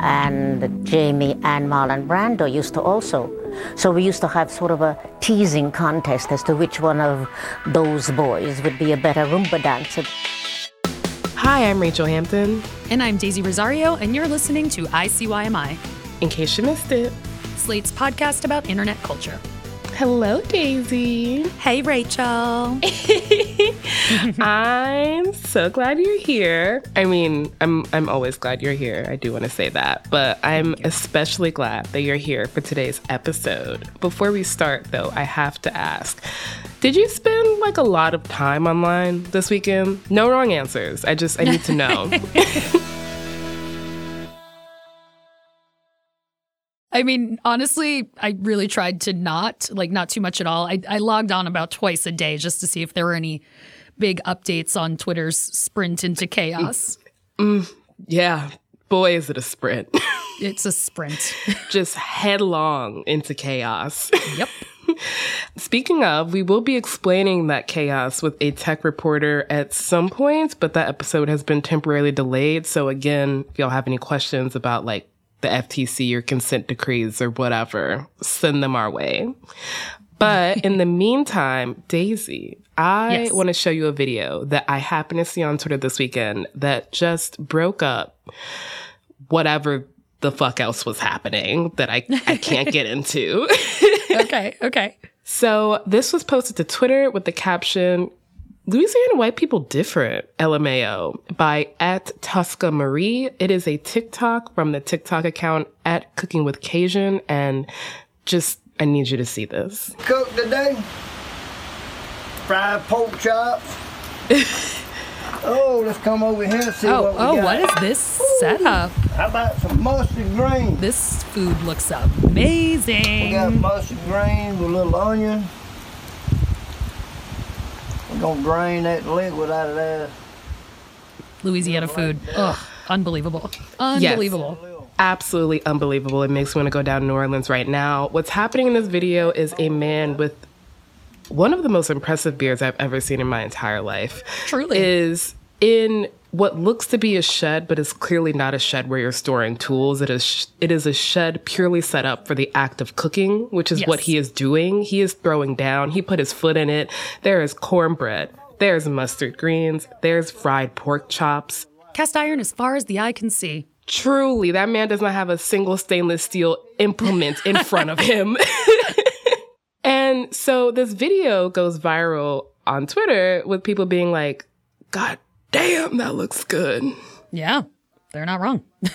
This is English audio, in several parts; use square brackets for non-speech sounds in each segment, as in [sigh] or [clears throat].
And Jamie and Marlon Brando used to also. So we used to have sort of a teasing contest as to which one of those boys would be a better rumba dancer. Hi, I'm Rachel Hampton. And I'm Daisy Rosario, and you're listening to ICYMI, In case you missed it, Slate's podcast about internet culture. Hello, Daisy. Hey, Rachel. [laughs] I'm so glad you're here. I mean, I'm I'm always glad you're here. I do want to say that, but I'm especially glad that you're here for today's episode. Before we start, though, I have to ask. Did you spend like a lot of time online this weekend? No wrong answers. I just I need to know. [laughs] I mean, honestly, I really tried to not, like, not too much at all. I, I logged on about twice a day just to see if there were any big updates on Twitter's sprint into chaos. Mm, yeah, boy, is it a sprint. [laughs] It's a sprint. just headlong into chaos. [laughs] yep. Speaking of, we will be explaining that chaos with a tech reporter at some point, but that episode has been temporarily delayed. So again, if y'all have any questions about like the FTC or consent decrees or whatever, send them our way. But [laughs] in the meantime, Daisy, I Yes. want to show you a video that I happened to see on Twitter this weekend that just broke up whatever the fuck else was happening that I, I can't get [laughs] into. Okay. Okay. So this was posted to Twitter with the caption Louisiana white people different, LMAO, by at Tusca Marie. It is a TikTok from the TikTok account at Cooking with Cajun. And just, I need you to see this. cook today. Fried pork chops. [laughs] oh, let's come over here and see Oh, what we oh, got. oh, got. what is this setup? How about some mustard greens? This food looks amazing. We got mustard greens with a little onion. We're gonna drain that liquid out of there. Louisiana food. Ugh, unbelievable. Unbelievable. Absolutely unbelievable. It makes me want to go down to New Orleans right now. What's happening in this video is a man with one of the most impressive beards I've ever seen in my entire life. Truly. Is in what looks to be a shed, but is clearly not a shed where you're storing tools. It is it is a shed purely set up for the act of cooking, which is what he is doing. He is throwing down. He put his foot in it. There is cornbread. There's mustard greens. There's fried pork chops. Cast iron as far as the eye can see. Truly, that man does not have a single stainless steel implement in front of him. [laughs] and so this video goes viral on Twitter with people being like, God damn, that looks good. Yeah, they're not wrong. [laughs]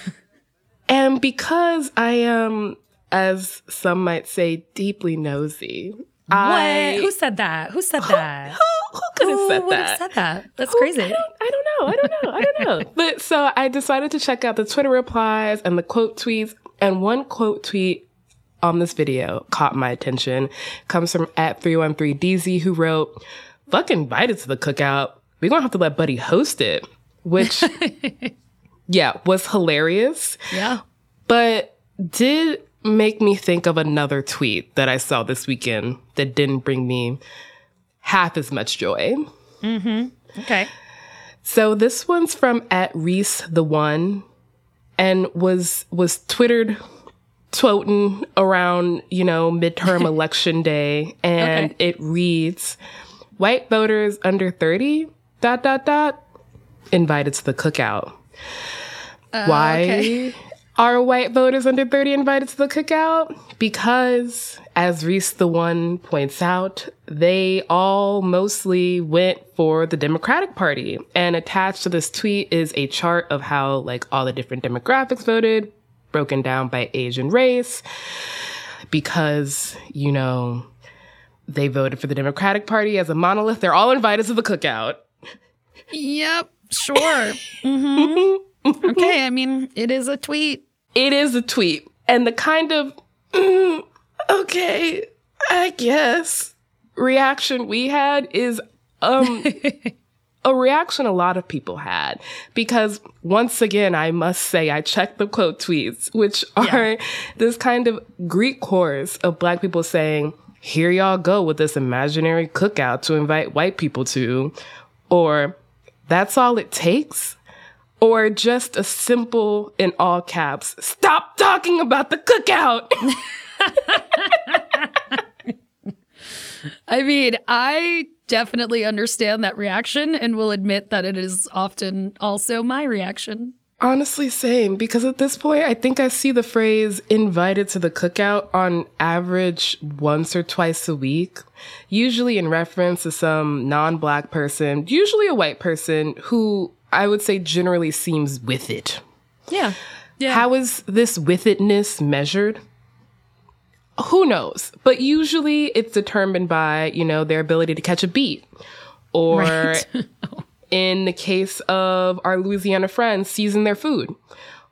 And because I am, as some might say, deeply nosy, I. Who said that? Who said that? [laughs] Who, who could have said that? have said that? That's Who- crazy. I don't, I don't know. I don't know. I don't know. [laughs] but so I decided to check out the Twitter replies and the quote tweets. And one quote tweet on this video caught my attention. Comes from at 313DZ who wrote, Fuck invited to the cookout. We're gonna have to let Buddy host it. Which [laughs] yeah, was hilarious. Yeah. But did make me think of another tweet that I saw this weekend that didn't bring me half as much joy. Mm-hmm. Okay. So this one's from at Reese the One, and was was twittered, twoting around you know midterm [laughs] election day, and Okay. it reads, "White voters under thirty dot dot dot invited to the cookout." Uh, Why okay. [laughs] are white voters under 30 invited to the cookout? Because, as Reese the One points out, they all mostly went for the Democratic Party. And attached to this tweet is a chart of how, like, all the different demographics voted, broken down by age and race. Because, you know, they voted for the Democratic Party as a monolith. They're all invited to the cookout. Yep. Sure. okay, I mean, it is a tweet. It is a tweet. And the kind of, mm, okay, I guess, reaction we had is um [laughs] a reaction a lot of people had. Because once again, I must say, I checked the quote tweets, which are this kind of Greek chorus of black people saying, here y'all go with this imaginary cookout to invite white people to, or that's all it takes or just a simple in all caps stop talking about the cookout [laughs] I mean, I definitely understand that reaction and will admit that it is often also my reaction. Honestly same because at this point i think i see the phrase invited to the cookout on average once or twice a week usually in reference to some non-black person usually a white person who i would say generally seems with it Yeah. Yeah. How is this with itness measured? Who knows? But usually it's determined by, you know, their ability to catch a beat. Or Right. [laughs] Oh. In the case of our Louisiana friends, season their food.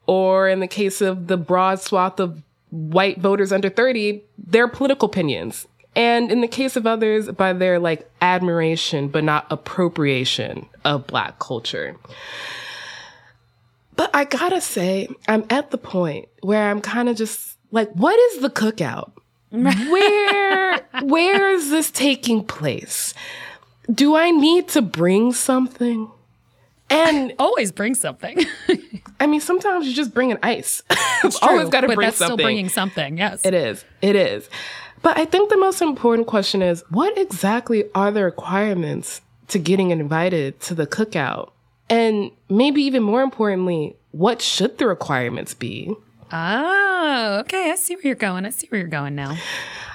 Or in the case of the broad swath of white voters under 30, their political opinions. And in the case of others, by their like admiration, but not appropriation of black culture. But I gotta say, I'm at the point where I'm kind of just like, what is the cookout? [laughs] Where, where is this taking place? Do I need to bring something? And Always bring something. [laughs] I mean, sometimes you just bring an ice. [laughs] It's Always got to but bring that's something. still bringing something. Yes. It is. It is. But I think the most important question is what exactly are the requirements to getting invited to the cookout? And maybe even more importantly, what should the requirements be? Oh, okay. I see where you're going. I see where you're going now.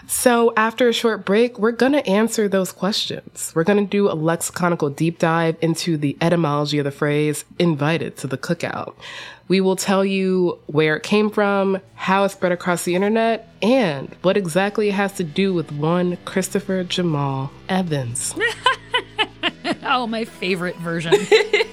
So, after a short break, we're going to answer those questions. We're going to do a lexiconical deep dive into the etymology of the phrase invited to the cookout. We will tell you where it came from, how it spread across the internet, and what exactly it has to do with one Christopher Jamal Evans. [laughs] Oh, my favorite version. [laughs]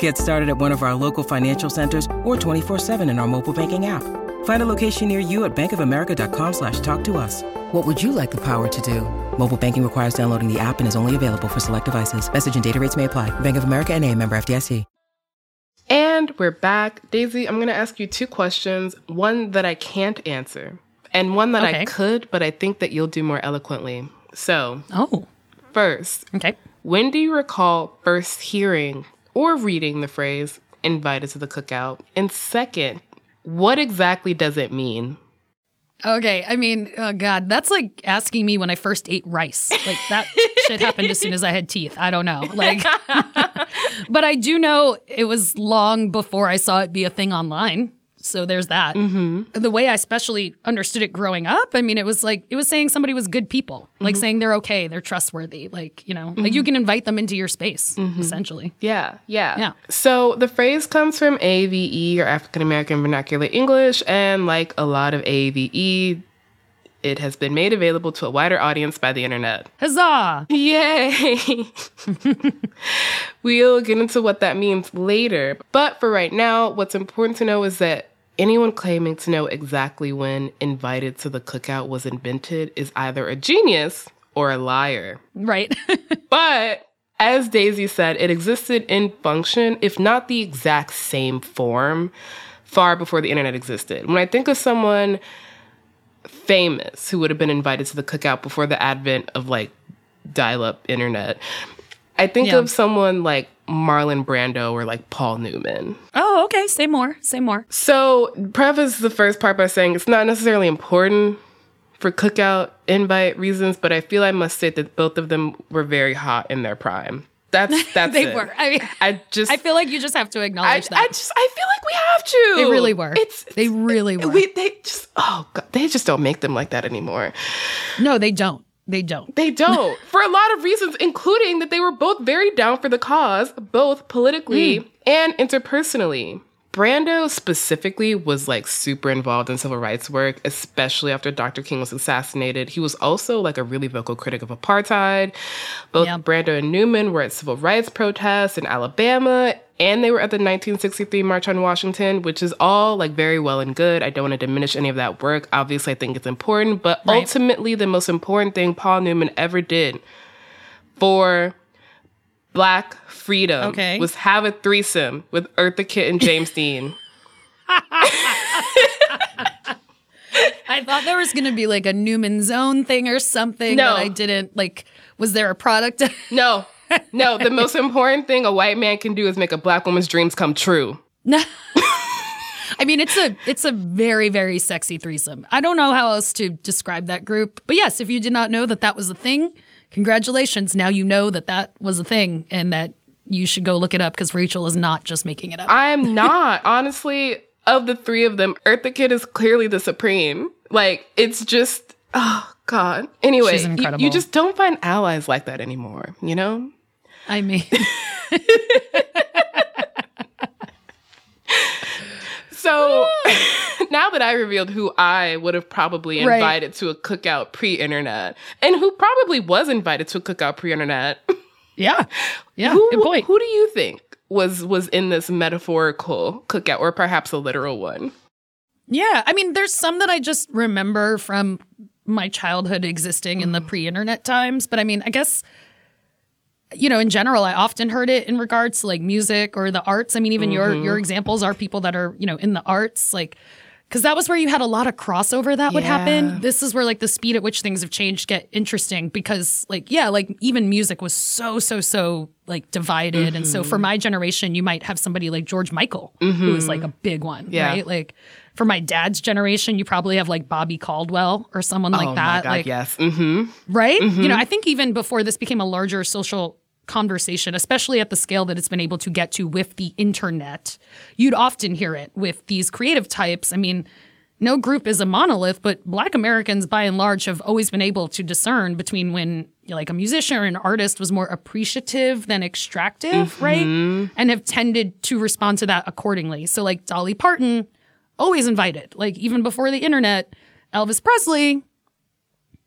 Get started at one of our local financial centers or 24-7 in our mobile banking app. Find a location near you at bankofamerica.com slash talk to us. What would you like the power to do? Mobile banking requires downloading the app and is only available for select devices. Message and data rates may apply. Bank of America and a member FDIC. And we're back. Daisy, I'm going to ask you two questions one that I can't answer, and one that I could, but I think that you'll do more eloquently. So, oh, first, okay. When do you recall first hearing or reading the phrase invited to the cookout? And second, what exactly does it mean? Okay, I mean, oh god, that's like asking me when I first ate rice. Like that [laughs] shit happened as soon as I had teeth. I don't know. Like [laughs] But I do know it was long before I saw it be a thing online. So there's that. Mm-hmm. The way I especially understood it growing up, I mean, it was like it was saying somebody was good people, like mm-hmm. saying they're okay, they're trustworthy, like you know, like mm-hmm. you can invite them into your space, essentially. Yeah, yeah. Yeah. So the phrase comes from AVE or African American Vernacular English, and like a lot of AVE, it has been made available to a wider audience by the internet. Huzzah! Yay! [laughs] we'll get into what that means later. But for right now, what's important to know is that anyone claiming to know exactly when invited to the cookout was invented is either a genius or a liar. Right. [laughs] But as Daisy said, it existed in function, if not the exact same form, far before the internet existed. When I think of someone famous who would have been invited to the cookout before the advent of like dial up internet. I think Yeah. of someone like Marlon Brando or like Paul Newman. Oh, okay. Say more. Say more. So, preface the first part by saying it's not necessarily important for cookout invite reasons, but I feel I must say that both of them were very hot in their prime. That's [laughs] that's They it. were. I mean, I just I feel like you just have to I, acknowledge that. I just I feel like we have to. They really were. It's They really were. We, they just oh god, they just don't make them like that anymore. no, they don't. They don't. They don't [laughs] for a lot of reasons, including that they were both very down for the cause, both politically Mm. and interpersonally. Brando specifically was like super involved in civil rights work, especially after Dr. King was assassinated. He was also like a really vocal critic of apartheid. Both Yeah. Brando and Newman were at civil rights protests in Alabama, and they were at the 1963 March on Washington, which is all like very well and good. I don't want to diminish any of that work. Obviously, I think it's important, but Right. ultimately, the most important thing Paul Newman ever did for black freedom Okay. was have a threesome with Eartha Kitt and James [laughs] Dean. I thought there was going to be like a Newman's Own thing or something No. that I didn't like. Was there a product? [laughs] No, no, the most important thing a white man can do is make a black woman's dreams come true. No. I mean, it's a it's a very very sexy threesome. I don't know how else to describe that group, but yes, if you did not know that that was a thing, congratulations. Now you know that that was a thing and that you should go look it up because Rachel is not just making it up. I'm [laughs] not. Honestly, of the three of them, Eartha Kitt is clearly the supreme. Like, it's just, oh, God. Anyway, you-. You, just don't find allies like that anymore, you know? I mean, [laughs] [laughs] So [laughs] now that I revealed who I would have probably Right. invited to a cookout pre internet and who probably was invited to a cookout pre internet, [laughs] yeah, yeah, who, good point. who do you think? Was was in this metaphorical cookout, or perhaps a literal one? Yeah, I mean, there's some that I just remember from my childhood existing in the mm. pre-internet times, but I mean, I guess you know, in general, I often heard it in regards to like music or the arts. I mean, even your your examples are people that are you know in the arts, like because that was where you had a lot of crossover that would Yeah. happen. This is where like the speed at which things have changed get interesting because like yeah, like even music was so so so like divided, and so Mm-hmm. for my generation, you might have somebody like George Michael who was like a big one, Yeah. right? Like for my dad's generation, you probably have like Bobby Caldwell or someone like oh that. my God, like yes. Mm-hmm. right? You know, I think even before this became a larger social conversation, especially at the scale that it's been able to get to with the internet, you'd often hear it with these creative types. I mean, no group is a monolith, but Black Americans, by and large, have always been able to discern between when like a musician or an artist was more appreciative than extractive, mm-hmm. right? And have tended to respond to that accordingly. So, like Dolly Parton, always invited, like even before the internet. Elvis Presley,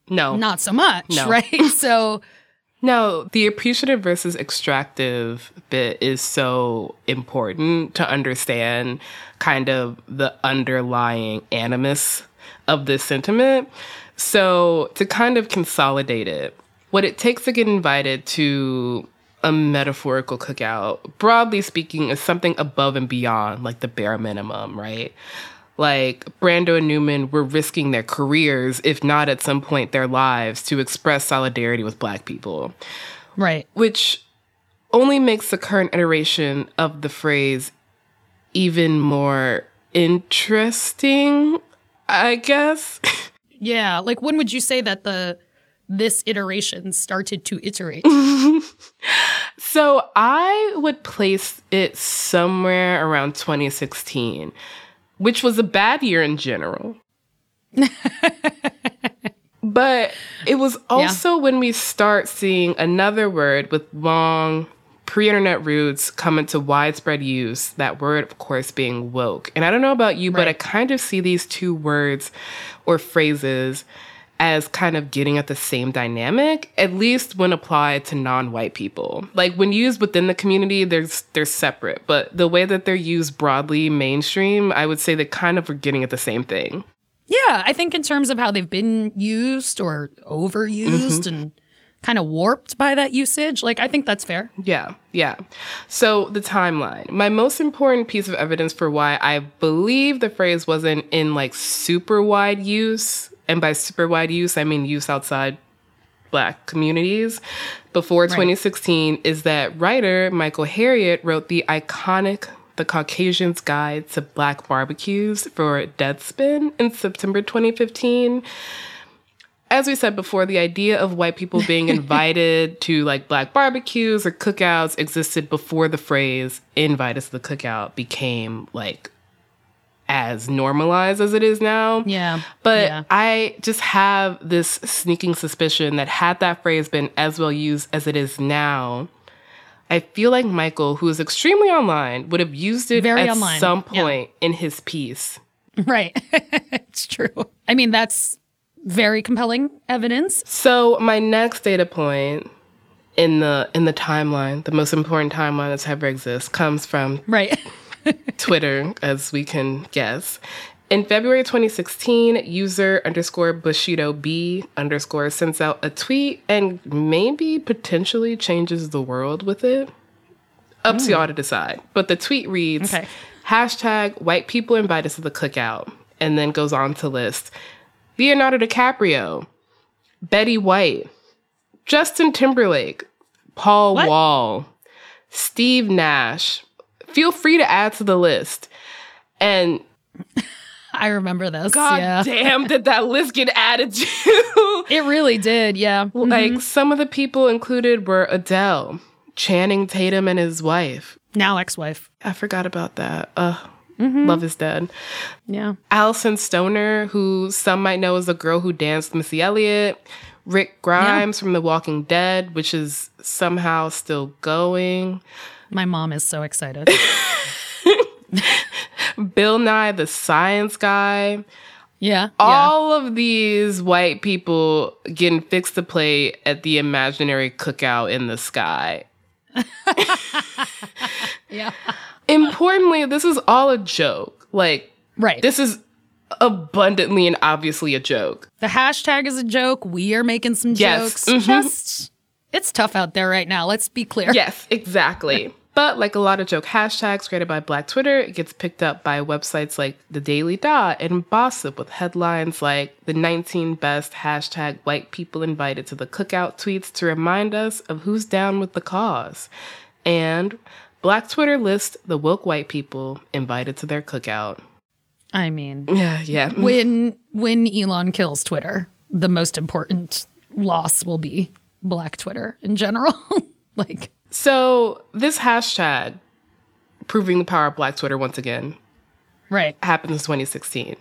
No. not so much, No. [laughs] right? So, No, the appreciative versus extractive bit is so important to understand kind of the underlying animus of this sentiment. So, to kind of consolidate it, what it takes to get invited to a metaphorical cookout, broadly speaking, is something above and beyond like the bare minimum, right? Like Brando and Newman were risking their careers, if not at some point their lives, to express solidarity with Black people, right. which only makes the current iteration of the phrase even more interesting, I guess. [laughs] Yeah. Like, when would you say that the this iteration started to iterate? [laughs] So I would place it somewhere around 2016, which was a bad year in general. [laughs] but it was also when we start seeing another word with long pre internet roots come into widespread use, that word, of course, being woke. And I don't know about you, but I kind of see these two words or phrases as kind of getting at the same dynamic, at least when applied to non-white people. Like when used within the community, they're they're separate, but the way that they're used broadly mainstream, I would say they kind of are getting at the same thing. yeah. I think in terms of how they've been used or overused mm-hmm. and kind of warped by that usage, like, I think that's fair. Yeah, yeah. So the timeline. My most important piece of evidence for why I believe the phrase wasn't in like super wide use, and by super wide use, I mean use outside black communities. Before 2016 is that writer Michael Harriot wrote the iconic The Caucasian's Guide to Black Barbecues for Deadspin in September 2015 as we said before, the idea of white people being [laughs] invited to like black barbecues or cookouts existed before the phrase invite us to the cookout became like as normalized as it is now. Yeah. But Yeah. I just have this sneaking suspicion that had that phrase been as well used as it is now, I feel like Michael, who is extremely online, would have used it Very at online, some yeah. point in his piece. Right. [laughs] it's true. I mean, that's very compelling evidence. So my next data point in the in the timeline, the most important timeline that's ever exists, comes from Right. [laughs] Twitter, as we can guess. In February 2016, user underscore Bushido B underscore sends out a tweet and maybe potentially changes the world with it. Up to hmm. y'all to decide. But the tweet reads Okay. hashtag white people invited to the cookout, and then goes on to list Leonardo DiCaprio, Betty White, Justin Timberlake, Paul What? Wall, Steve Nash. Feel free to add to the list. And [laughs] I remember this. god yeah. [laughs] damn, did that list get added to? It really did. Yeah. Mm-hmm. like some of the people included were Adele, Channing Tatum and his wife. Now ex wife. I forgot about that. Ugh. Mm-hmm. Love is dead. Yeah. Alyson Stoner, who some might know as the girl who danced Missy Elliott, Rick Grimes from The Walking Dead, which is somehow still going, My mom is so excited. [laughs] Bill Nye the Science Guy. Yeah. yeah. All of these white people getting fixed to play at the imaginary cookout in the sky. [laughs] Yeah. Importantly, this is all a joke. Like, Right. this is abundantly and obviously a joke. the hashtag is a joke. We are making some Yes. jokes. Mhm. Just, it's tough out there right now. Let's be clear. Yes, exactly. [laughs] but like a lot of joke hashtags created by Black Twitter, it gets picked up by websites like The Daily Dot and Bossip with headlines like the 19 best hashtag white people invited to the cookout tweets to remind us of who's down with the cause. And Black Twitter lists the woke white people invited to their cookout. I mean, Yeah, yeah. when when Elon kills Twitter, the most important loss will be Black Twitter in general. [laughs] like, So this hashtag, proving the power of Black Twitter once again, right. happened in 2016.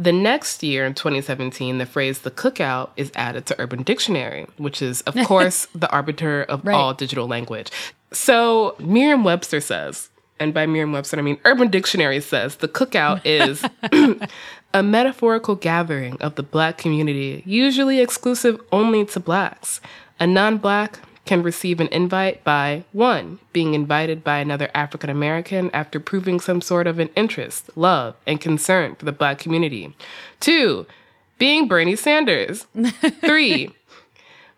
The next year, in 2017, the phrase the cookout is added to Urban Dictionary, which is, of [laughs] course, the arbiter of Right. all digital language. So Merriam Webster says, and by Merriam Webster, I mean Urban Dictionary says the cookout [laughs] is [clears throat] a metaphorical gathering of the black community, usually exclusive only to blacks. A non black can receive an invite by one, being invited by another African American after proving some sort of an interest, love, and concern for the black community. Two, being Bernie Sanders. [laughs] Three,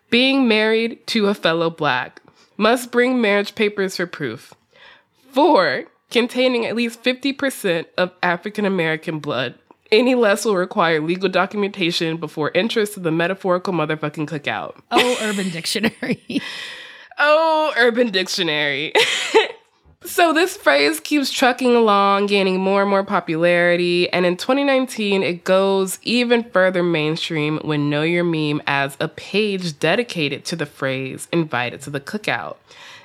being married to a fellow black. Must bring marriage papers for proof. Four, containing at least 50% of African American blood. Any less will require legal documentation before entrance to the metaphorical motherfucking cookout. Oh, Urban Dictionary. [laughs] Oh, Urban Dictionary. [laughs] so this phrase keeps trucking along, gaining more and more popularity, and in 2019 it goes even further mainstream when Know Your Meme adds a page dedicated to the phrase invited to the cookout.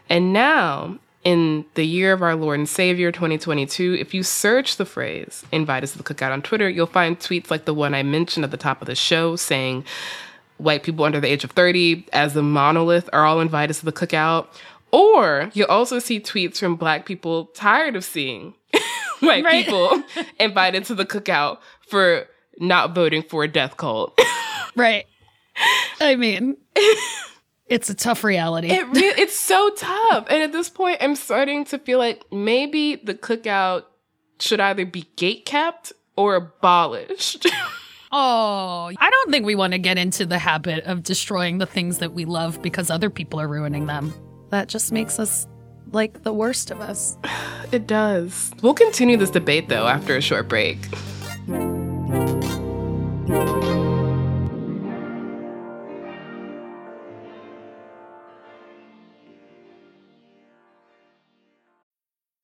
And now, in the year of our Lord and Savior 2022, if you search the phrase invite us to the cookout on Twitter, you'll find tweets like the one I mentioned at the top of the show saying white people under the age of 30 as a monolith are all invited to the cookout. Or you'll also see tweets from black people tired of seeing [laughs] white Right. people [laughs] invited to the cookout for not voting for a death cult. [laughs] right. I mean, it's a tough reality. It re- it's so tough. And at this point, I'm starting to feel like maybe the cookout should either be gate kept or abolished. [laughs] Oh, I don't think we want to get into the habit of destroying the things that we love because other people are ruining them. That just makes us like the worst of us. [sighs] it does. We'll continue this debate though after a short break.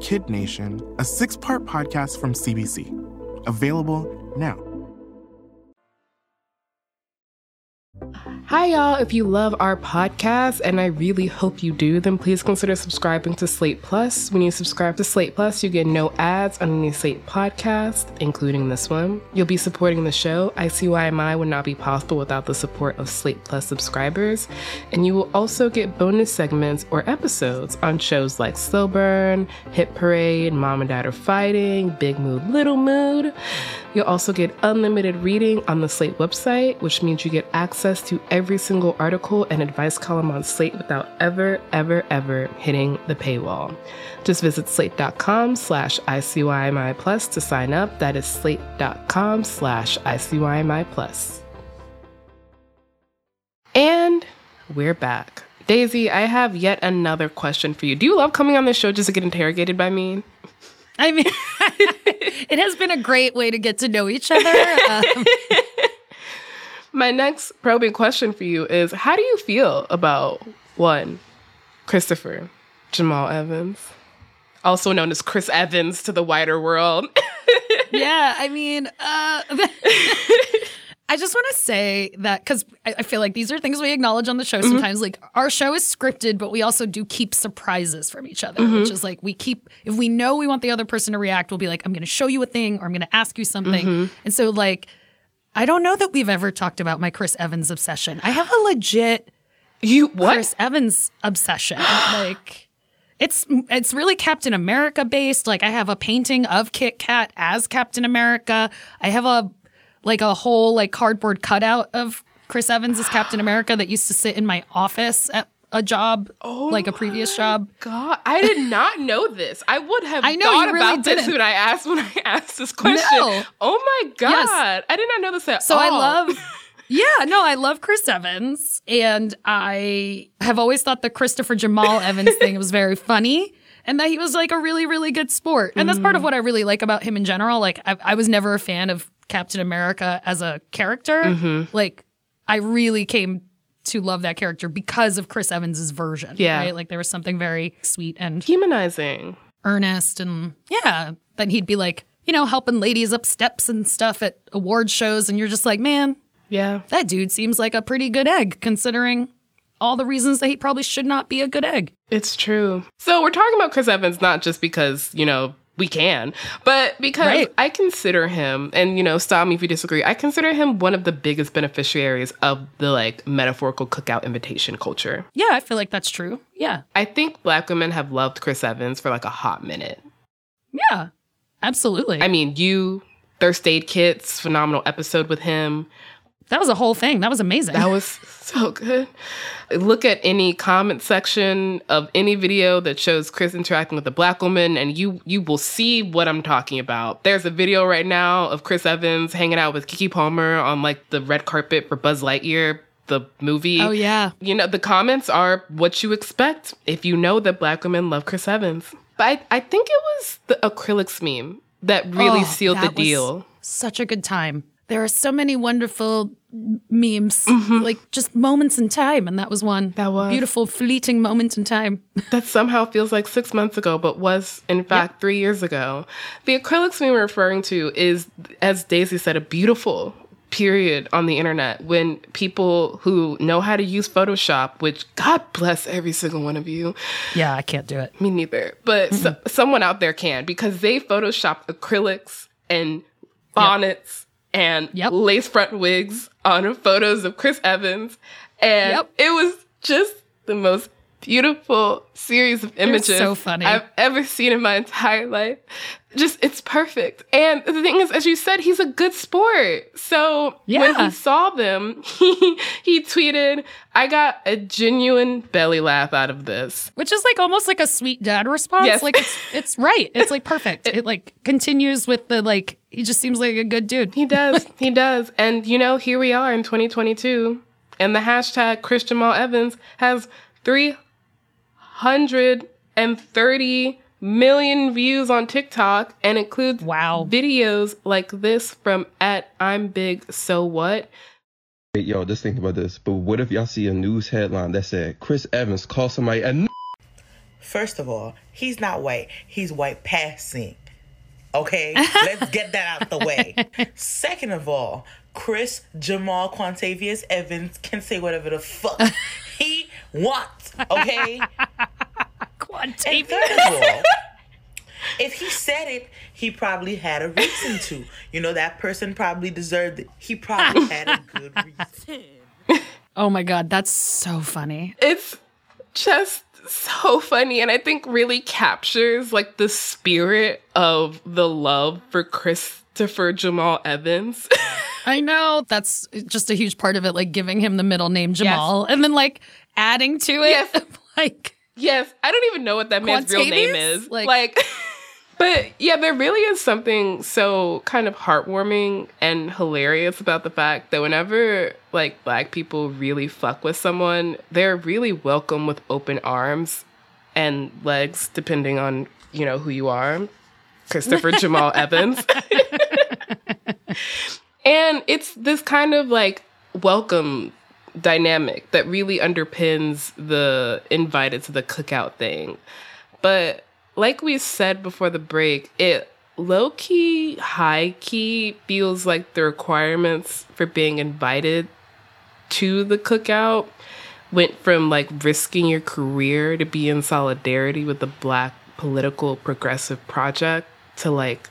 Kid Nation, a six part podcast from CBC. Available now. Hi, y'all. If you love our podcast, and I really hope you do, then please consider subscribing to Slate Plus. When you subscribe to Slate Plus, you get no ads on any Slate podcast, including this one. You'll be supporting the show. ICYMI would not be possible without the support of Slate Plus subscribers. And you will also get bonus segments or episodes on shows like Slow Burn, Hit Parade, Mom and Dad Are Fighting, Big Mood, Little Mood. You'll also get unlimited reading on the Slate website, which means you get access to every single article and advice column on Slate without ever, ever, ever hitting the paywall. Just visit slate.com slash ICYMI plus to sign up. That is slate.com slash ICYMI plus. And we're back. Daisy, I have yet another question for you. Do you love coming on this show just to get interrogated by me? I mean, [laughs] it has been a great way to get to know each other. [laughs] Um, My next probing question for you is How do you feel about one, Christopher Jamal Evans, also known as Chris Evans to the wider world? [laughs] yeah, I mean, uh, [laughs] I just want to say that because I, I feel like these are things we acknowledge on the show mm-hmm. sometimes. Like our show is scripted, but we also do keep surprises from each other, mm-hmm. which is like we keep, if we know we want the other person to react, we'll be like, I'm going to show you a thing or I'm going to ask you something. Mm-hmm. And so, like, I don't know that we've ever talked about my Chris Evans obsession. I have a legit you what? Chris Evans obsession. [gasps] like it's it's really Captain America based. Like I have a painting of Kit Kat as Captain America. I have a like a whole like cardboard cutout of Chris Evans as Captain America that used to sit in my office at a job, oh like a previous job. God, I did not know this. I would have [laughs] I know, thought really about this didn't. when I asked when I [laughs] asked this question. No. Oh my God. Yes. I did not know this at So all. So I love [laughs] Yeah, no, I love Chris Evans and I have always thought the Christopher Jamal Evans thing was very funny and that he was like a really really good sport. And that's part of mm. what I really like about him in general. Like I, I was never a fan of Captain America as a character. Mm-hmm. Like I really came to love that character because of Chris Evans's version. Yeah. Right? Like there was something very sweet and humanizing. earnest and yeah. Then he'd be like, you know, helping ladies up steps and stuff at award shows, and you're just like, man, Yeah. that dude seems like a pretty good egg considering all the reasons that he probably should not be a good egg. It's true. So we're talking about Chris Evans not just because, you know, we can, but because Right. I consider him, and you know, stop me if you disagree, I consider him one of the biggest beneficiaries of the like metaphorical cookout invitation culture. Yeah, I feel like that's true. Yeah. I think black women have loved Chris Evans for like a hot minute. Yeah. Absolutely. I mean, you, Thirst Aid Kit's, phenomenal episode with him. That was a whole thing. That was amazing. That was [laughs] so good. Look at any comment section of any video that shows Chris interacting with a black woman, and you you will see what I'm talking about. There's a video right now of Chris Evans hanging out with Keke Palmer on like the red carpet for Buzz Lightyear, the movie. oh yeah. You know, the comments are what you expect if you know that black women love Chris Evans. But I, I think it was the acrylics meme that really Oh, sealed the deal. Such a good time. There are so many wonderful memes, Mm-hmm. like just moments in time, and that was one. That was. beautiful, fleeting moment in time. [laughs] that somehow feels like six months ago, but was in fact three years ago. The acrylics we were referring to is, as Daisy said, a beautiful, period on the internet when people who know how to use Photoshop, which God bless every single one of you. Yeah, I can't do it. Me neither. But so, someone out there can because they Photoshop acrylics and bonnets and Yep. lace front wigs on photos of Chris Evans. And Yep. it was just the most beautiful series of images so funny. I've ever seen in my entire life. Just it's perfect. And the thing is, as you said, he's a good sport. So when he saw them, [laughs] he he tweeted, I got a genuine belly laugh out of this. Which is like almost like a sweet dad response. Yes. Like it's [laughs] it's right. It's like perfect. It like continues with the like he just seems like a good dude. He does. [laughs] he does. And you know, here we are in 2022, and the hashtag Christopher Jamal Evans has 330 million views on TikTok and includes Wow. videos like this from at I'm Big So What. Hey, yo, just think about this. But what if y'all see a news headline that said Chris Evans called somebody a n- First of all, he's not white. He's white passing. Okay? [laughs] Let's get that out the way. Second of all, Chris Jamal Quantavious Evans can say whatever the fuck [laughs] he wants. Okay? [laughs] And third of all, if he said it, he probably had a reason to. You know, that person probably deserved it. He probably had a [laughs] good reason. Oh my god, that's so funny. It's just so funny and I think really captures like the spirit of the love for Christopher Jamal Evans. [laughs] I know that's just a huge part of it, like giving him the middle name Jamal, and then like adding to it, Yes. like Yes, I don't even know what that man's real name is. Like- Like, [laughs] but yeah, there really is something so kind of heartwarming and hilarious about the fact that whenever like black people really fuck with someone, they're really welcome with open arms and legs, depending on you know who you are. Christopher Jamal Evans. [laughs] [laughs] and it's this kind of like welcome dynamic that really underpins the invited to the cookout thing. But like we said before the break, it low key, high key feels like the requirements for being invited to the cookout went from like risking your career to be in solidarity with the black political progressive project to like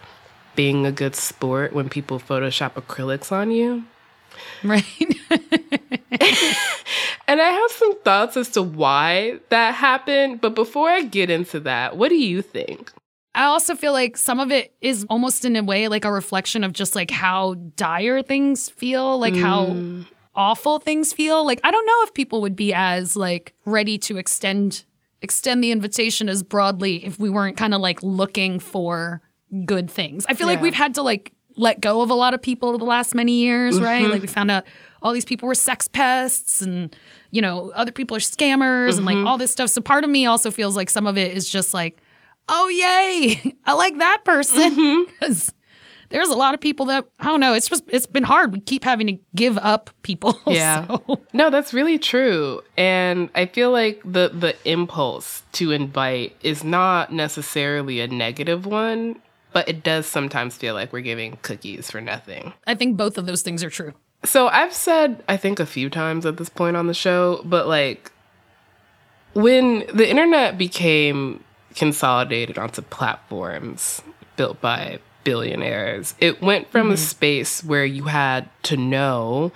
being a good sport when people photoshop acrylics on you. Right. [laughs] And I have some thoughts as to why that happened, but before I get into that, what do you think? I also feel like some of it is almost in a way like a reflection of just like how dire things feel, like how mm. awful things feel. Like I don't know if people would be as like ready to extend extend the invitation as broadly if we weren't kind of like looking for good things. I feel like we've had to like let go of a lot of people the last many years, right? Like mm-hmm. we found out all these people were sex pests and you know, other people are scammers and like mm-hmm. all this stuff. So part of me also feels like some of it is just like oh yay [laughs] i like that person mm-hmm. because there's a lot of people that i don't know it's just it's been hard we keep having to give up people [laughs] Yeah. so- No, that's really true. And I feel like the the impulse to invite is not necessarily a negative one, but it does sometimes feel like we're giving cookies for nothing. i think both of those things are true So I've said I think a few times at this point on the show, but like when the internet became consolidated onto platforms built by billionaires, it went from a mm-hmm. space where you had to know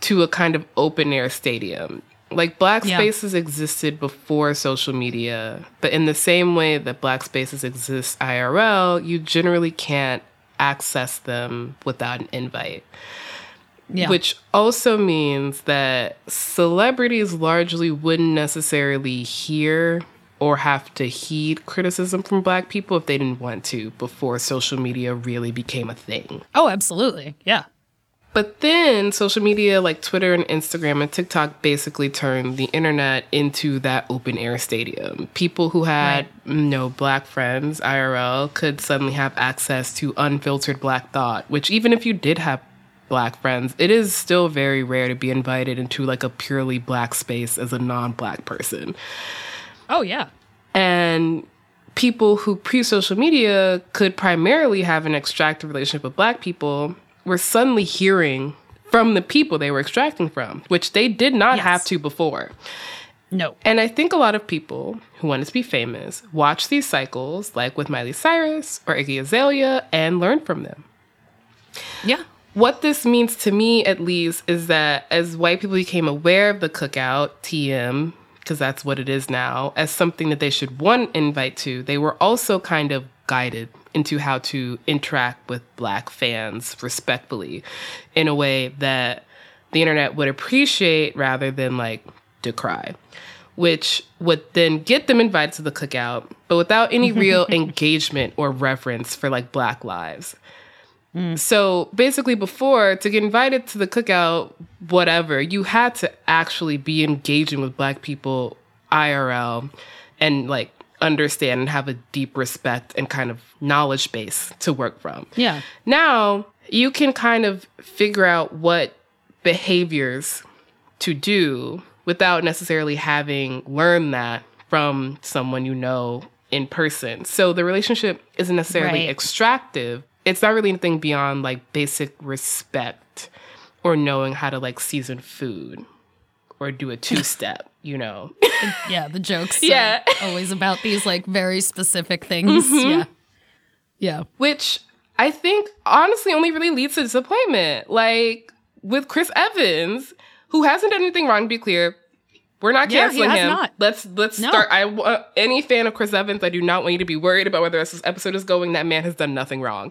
to a kind of open air stadium. Like black Yeah. spaces existed before social media, but in the same way that black spaces exist IRL, you generally can't access them without an invite. yeah Which also means that celebrities largely wouldn't necessarily hear or have to heed criticism from black people if they didn't want to before social media really became a thing. oh absolutely yeah But then social media like Twitter and Instagram and TikTok basically turned the internet into that open air stadium. People who had no black friends, IRL, could suddenly have access to unfiltered black thought, which even if you did have black friends, it is still very rare to be invited into like a purely black space as a non-black person. oh yeah And people who pre social media could primarily have an extractive relationship with black people were suddenly hearing from the people they were extracting from, which they did not Yes. have to before. No. And I think a lot of people who wanted to be famous watch these cycles, like with Miley Cyrus or Iggy Azalea, and learn from them. Yeah. What this means to me, at least, is that as white people became aware of the cookout, TM, because that's what it is now, as something that they should, want invite to, they were also kind of guided into how to interact with black fans respectfully in a way that the internet would appreciate rather than like decry, which would then get them invited to the cookout, but without any [laughs] real engagement or reverence for like black lives. So basically, before to get invited to the cookout, whatever, you had to actually be engaging with Black people IRL and like understand and have a deep respect and kind of knowledge base to work from. Yeah. Now you can kind of figure out what behaviors to do without necessarily having learned that from someone you know in person. So the relationship isn't necessarily Right. extractive. It's not really anything beyond like basic respect or knowing how to like season food or do a two step, you know. Yeah, the jokes. [laughs] Yeah. are always about these like very specific things. Mhm. Yeah. Yeah. Which I think honestly only really leads to disappointment. Like with Chris Evans, who hasn't done anything wrong, to be clear. We're not Yeah, canceling has him. not. Let's let's No. start. I want any fan of Chris Evans. I do not want you to be worried about whether this episode is going. That man has done nothing wrong.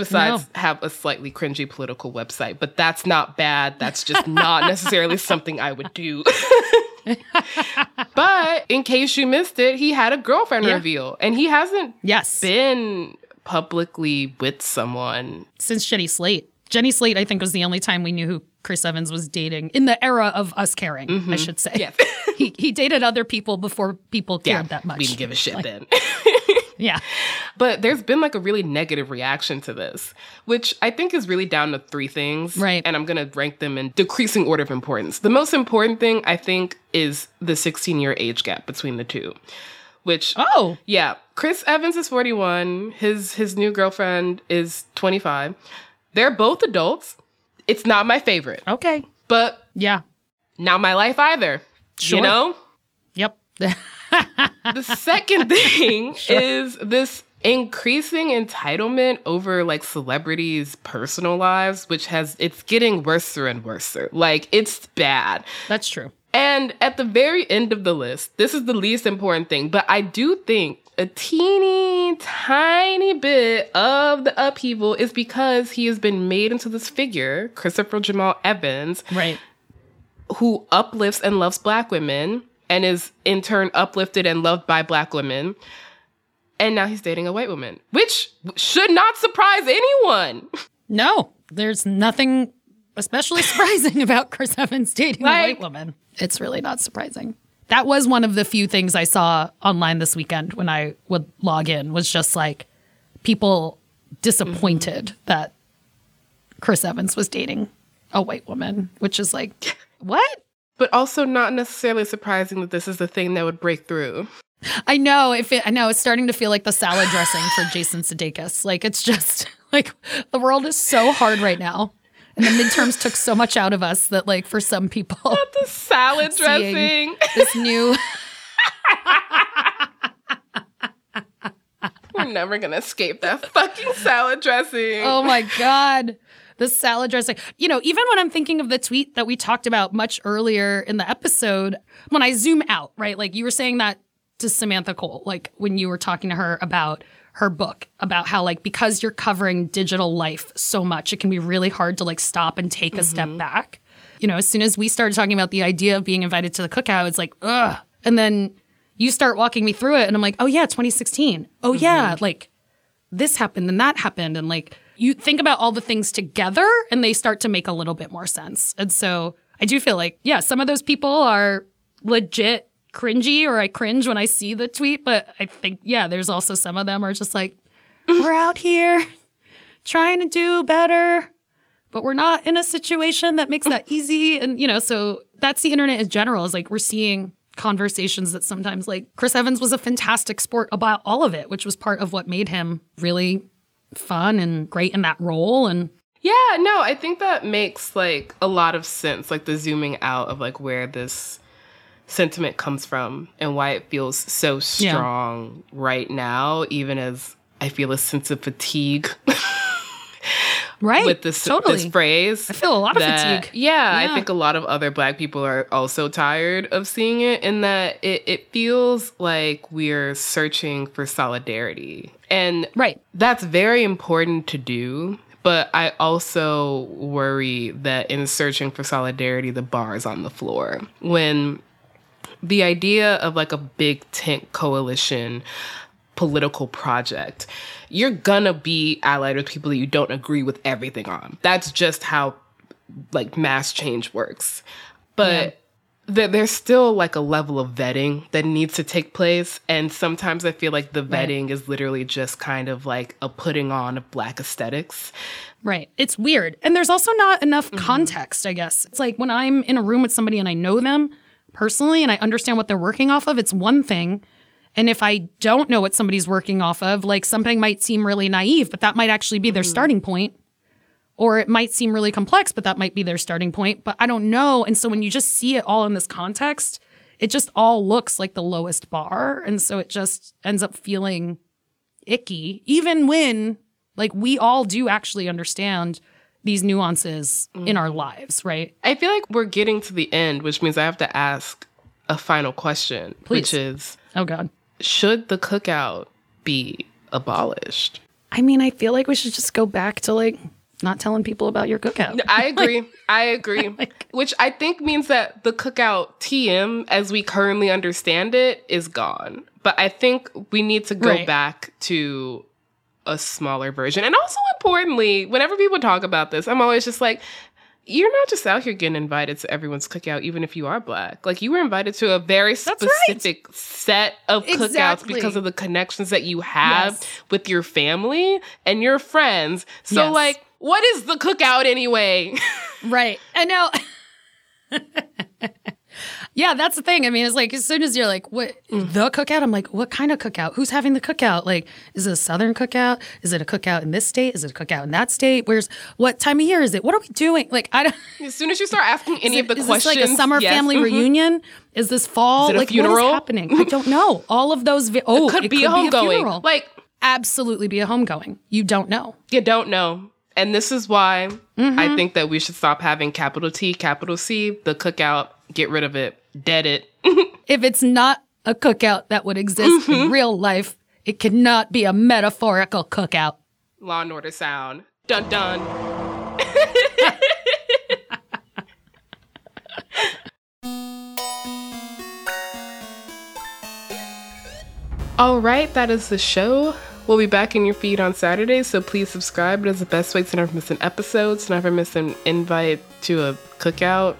Besides, have a slightly cringy political website, but that's not bad. That's just not necessarily [laughs] something I would do. [laughs] but in case you missed it, he had a girlfriend Yeah. reveal, and he hasn't Yes. been publicly with someone. Since Jenny Slate. Jenny Slate, I think, was the only time we knew who Chris Evans was dating in the era of us caring, I mm-hmm. should say. Yes. [laughs] he, he dated other people before people cared that much. We didn't give a shit Like, then. Yeah. But there's been like a really negative reaction to this, which I think is really down to three things. Right. And I'm going to rank them in decreasing order of importance. The most important thing, I think, is the 16 year age gap between the two. Which, oh, yeah. Chris Evans is 41. His his new girlfriend is 25. They're both adults. It's not my favorite. Okay. But yeah. Not my life either. Sure. You know? Yep. [laughs] the second thing [laughs] is this increasing entitlement over like celebrities' personal lives, which has it's getting worse and worse. Like it's bad. That's true. And at the very end of the list, this is the least important thing, but I do think a teeny tiny bit of the upheaval is because he has been made into this figure, Christopher Jamal Evans, right, who uplifts and loves black women and is in turn uplifted and loved by black women. And now he's dating a white woman, which should not surprise anyone. No, there's nothing especially surprising [laughs] about Chris Evans dating a white woman. It's really not surprising. That was one of the few things I saw online this weekend when I would log in was just like people disappointed mm-hmm. that Chris Evans was dating a white woman, which is like [laughs] what? But also not necessarily surprising that this is the thing that would break through. I know if it, I know it's starting to feel like the salad [sighs] dressing for Jason Sudeikis. Like it's just [laughs] like the world is so hard right now, and the midterms took so much out of us that like for some people, the salad dressing. this new [laughs] [laughs] We're never gonna escape that fucking salad dressing. oh my god, the salad dressing. You know, even when I'm thinking of the tweet that we talked about much earlier in the episode, when I zoom out, right? Like you were saying that to Samantha Cole, like when you were talking to her about her book about how like because you're covering digital life so much it can be really hard to like stop and take a step mm-hmm. back you know as soon as we started talking about the idea of being invited to the cookout it's like ugh and then you start walking me through it and i'm like oh yeah 2016 oh yeah mm-hmm. like this happened and that happened and like you think about all the things together and they start to make a little bit more sense. And so i do feel like yeah some of those people are legit cringy or i cringe when i see the tweet but i think yeah there's also some of them are just like we're out here trying to do better but we're not in a situation that makes that easy. And you know so that's the internet in general is like we're seeing conversations that sometimes like chris evans was a fantastic sport about all of it which was part of what made him really fun and great in that role and Yeah, no, I think that makes like a lot of sense, like the zooming out of like where this sentiment comes from and why it feels so Yeah. strong right now, even as I feel a sense of fatigue [laughs] Right. with this, totally. this phrase. I feel a lot of that- fatigue. Yeah, Yeah. I think a lot of other black people are also tired of seeing it in that it, it feels like we're searching for solidarity. And right. that's very important to do. But I also worry that in searching for solidarity, the bar is on the floor. When the idea of like a big tent coalition political project, you're gonna be allied with people that you don't agree with everything on. That's just how like mass change works. But there, there's still like a level of vetting that needs to take place. And sometimes I feel like the Right. vetting is literally just kind of like a putting on of black aesthetics. Right. It's weird. And there's also not enough Mm-hmm. context, I guess. It's like when I'm in a room with somebody and I know them personally and I understand what they're working off of, it's one thing. And if I don't know what somebody's working off of, like something might seem really naive, but that might actually be their Mm-hmm. starting point. Or it might seem really complex, but that might be their starting point. But I don't know. And so when you just see it all in this context, it just all looks like the lowest bar. And so it just ends up feeling icky, even when like we all do actually understand these nuances in our lives, right? I feel like we're getting to the end, which means I have to ask a final question, which is Oh God. should the cookout be abolished? I mean, I feel like we should just go back to like not telling people about your cookout. [laughs] I agree. [laughs] I agree. Which I think means that the cookout TM, as we currently understand it, is gone. But I think we need to go Right. back to a smaller version. And also importantly, whenever people talk about this, I'm always just like, you're not just out here getting invited to everyone's cookout, even if you are black. Like you were invited to a very specific set of cookouts because of the connections that you have Yes. with your family and your friends. So Yes. like, what is the cookout anyway? [laughs] Right. I know. yeah, that's the thing. I mean, it's like as soon as you're like, what the cookout? I'm like, what kind of cookout? Who's having the cookout? Like, is it a southern cookout? Is it a cookout in this state? Is it a cookout in that state? Where's what time of year is it? What are we doing? Like, I don't [laughs] As soon as you start asking any is of the it- is questions, this like a summer yes, family mhm. reunion? Is this fall? Is it a like funeral? what is happening? I don't [laughs] know. All of those vi- oh, could be a homegoing. funeral. Like absolutely be a homegoing. You don't know. You don't know. And this is why Mm-hmm. I think that we should stop having capital T, capital C, the cookout, get rid of it, dead it. [laughs] if it's not a cookout that would exist Mm-hmm. in real life, it cannot be a metaphorical cookout. Law and order sound. Dun dun. [laughs] All right, that is the show. We'll be back in your feed on Saturday, so please subscribe. It is the best way to never miss an episode, to never miss an invite to a cookout,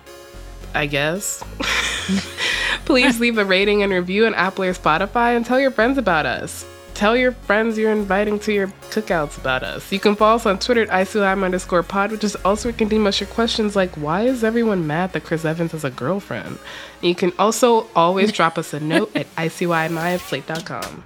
I guess. [laughs] please leave a rating and review on Apple or Spotify and tell your friends about us. Tell your friends you're inviting to your cookouts about us. You can follow us on Twitter at ICYMI underscore pod, which is also where you can DM us your questions like, why is everyone mad that Chris Evans has a girlfriend? And you can also always [laughs] drop us a note at ICYMI at slate.com.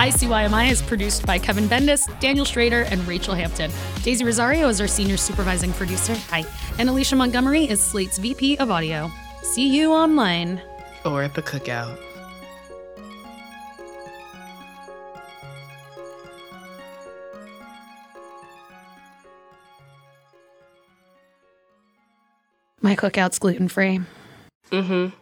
ICYMI is produced by Kevin Bendis, Daniel Schrader, and Rachel Hampton. Daisy Rosario is our senior supervising producer. Hi. And Alicia Montgomery is Slate's VP of audio. See you online. Or at the cookout. My cookout's gluten free. Mm-hmm.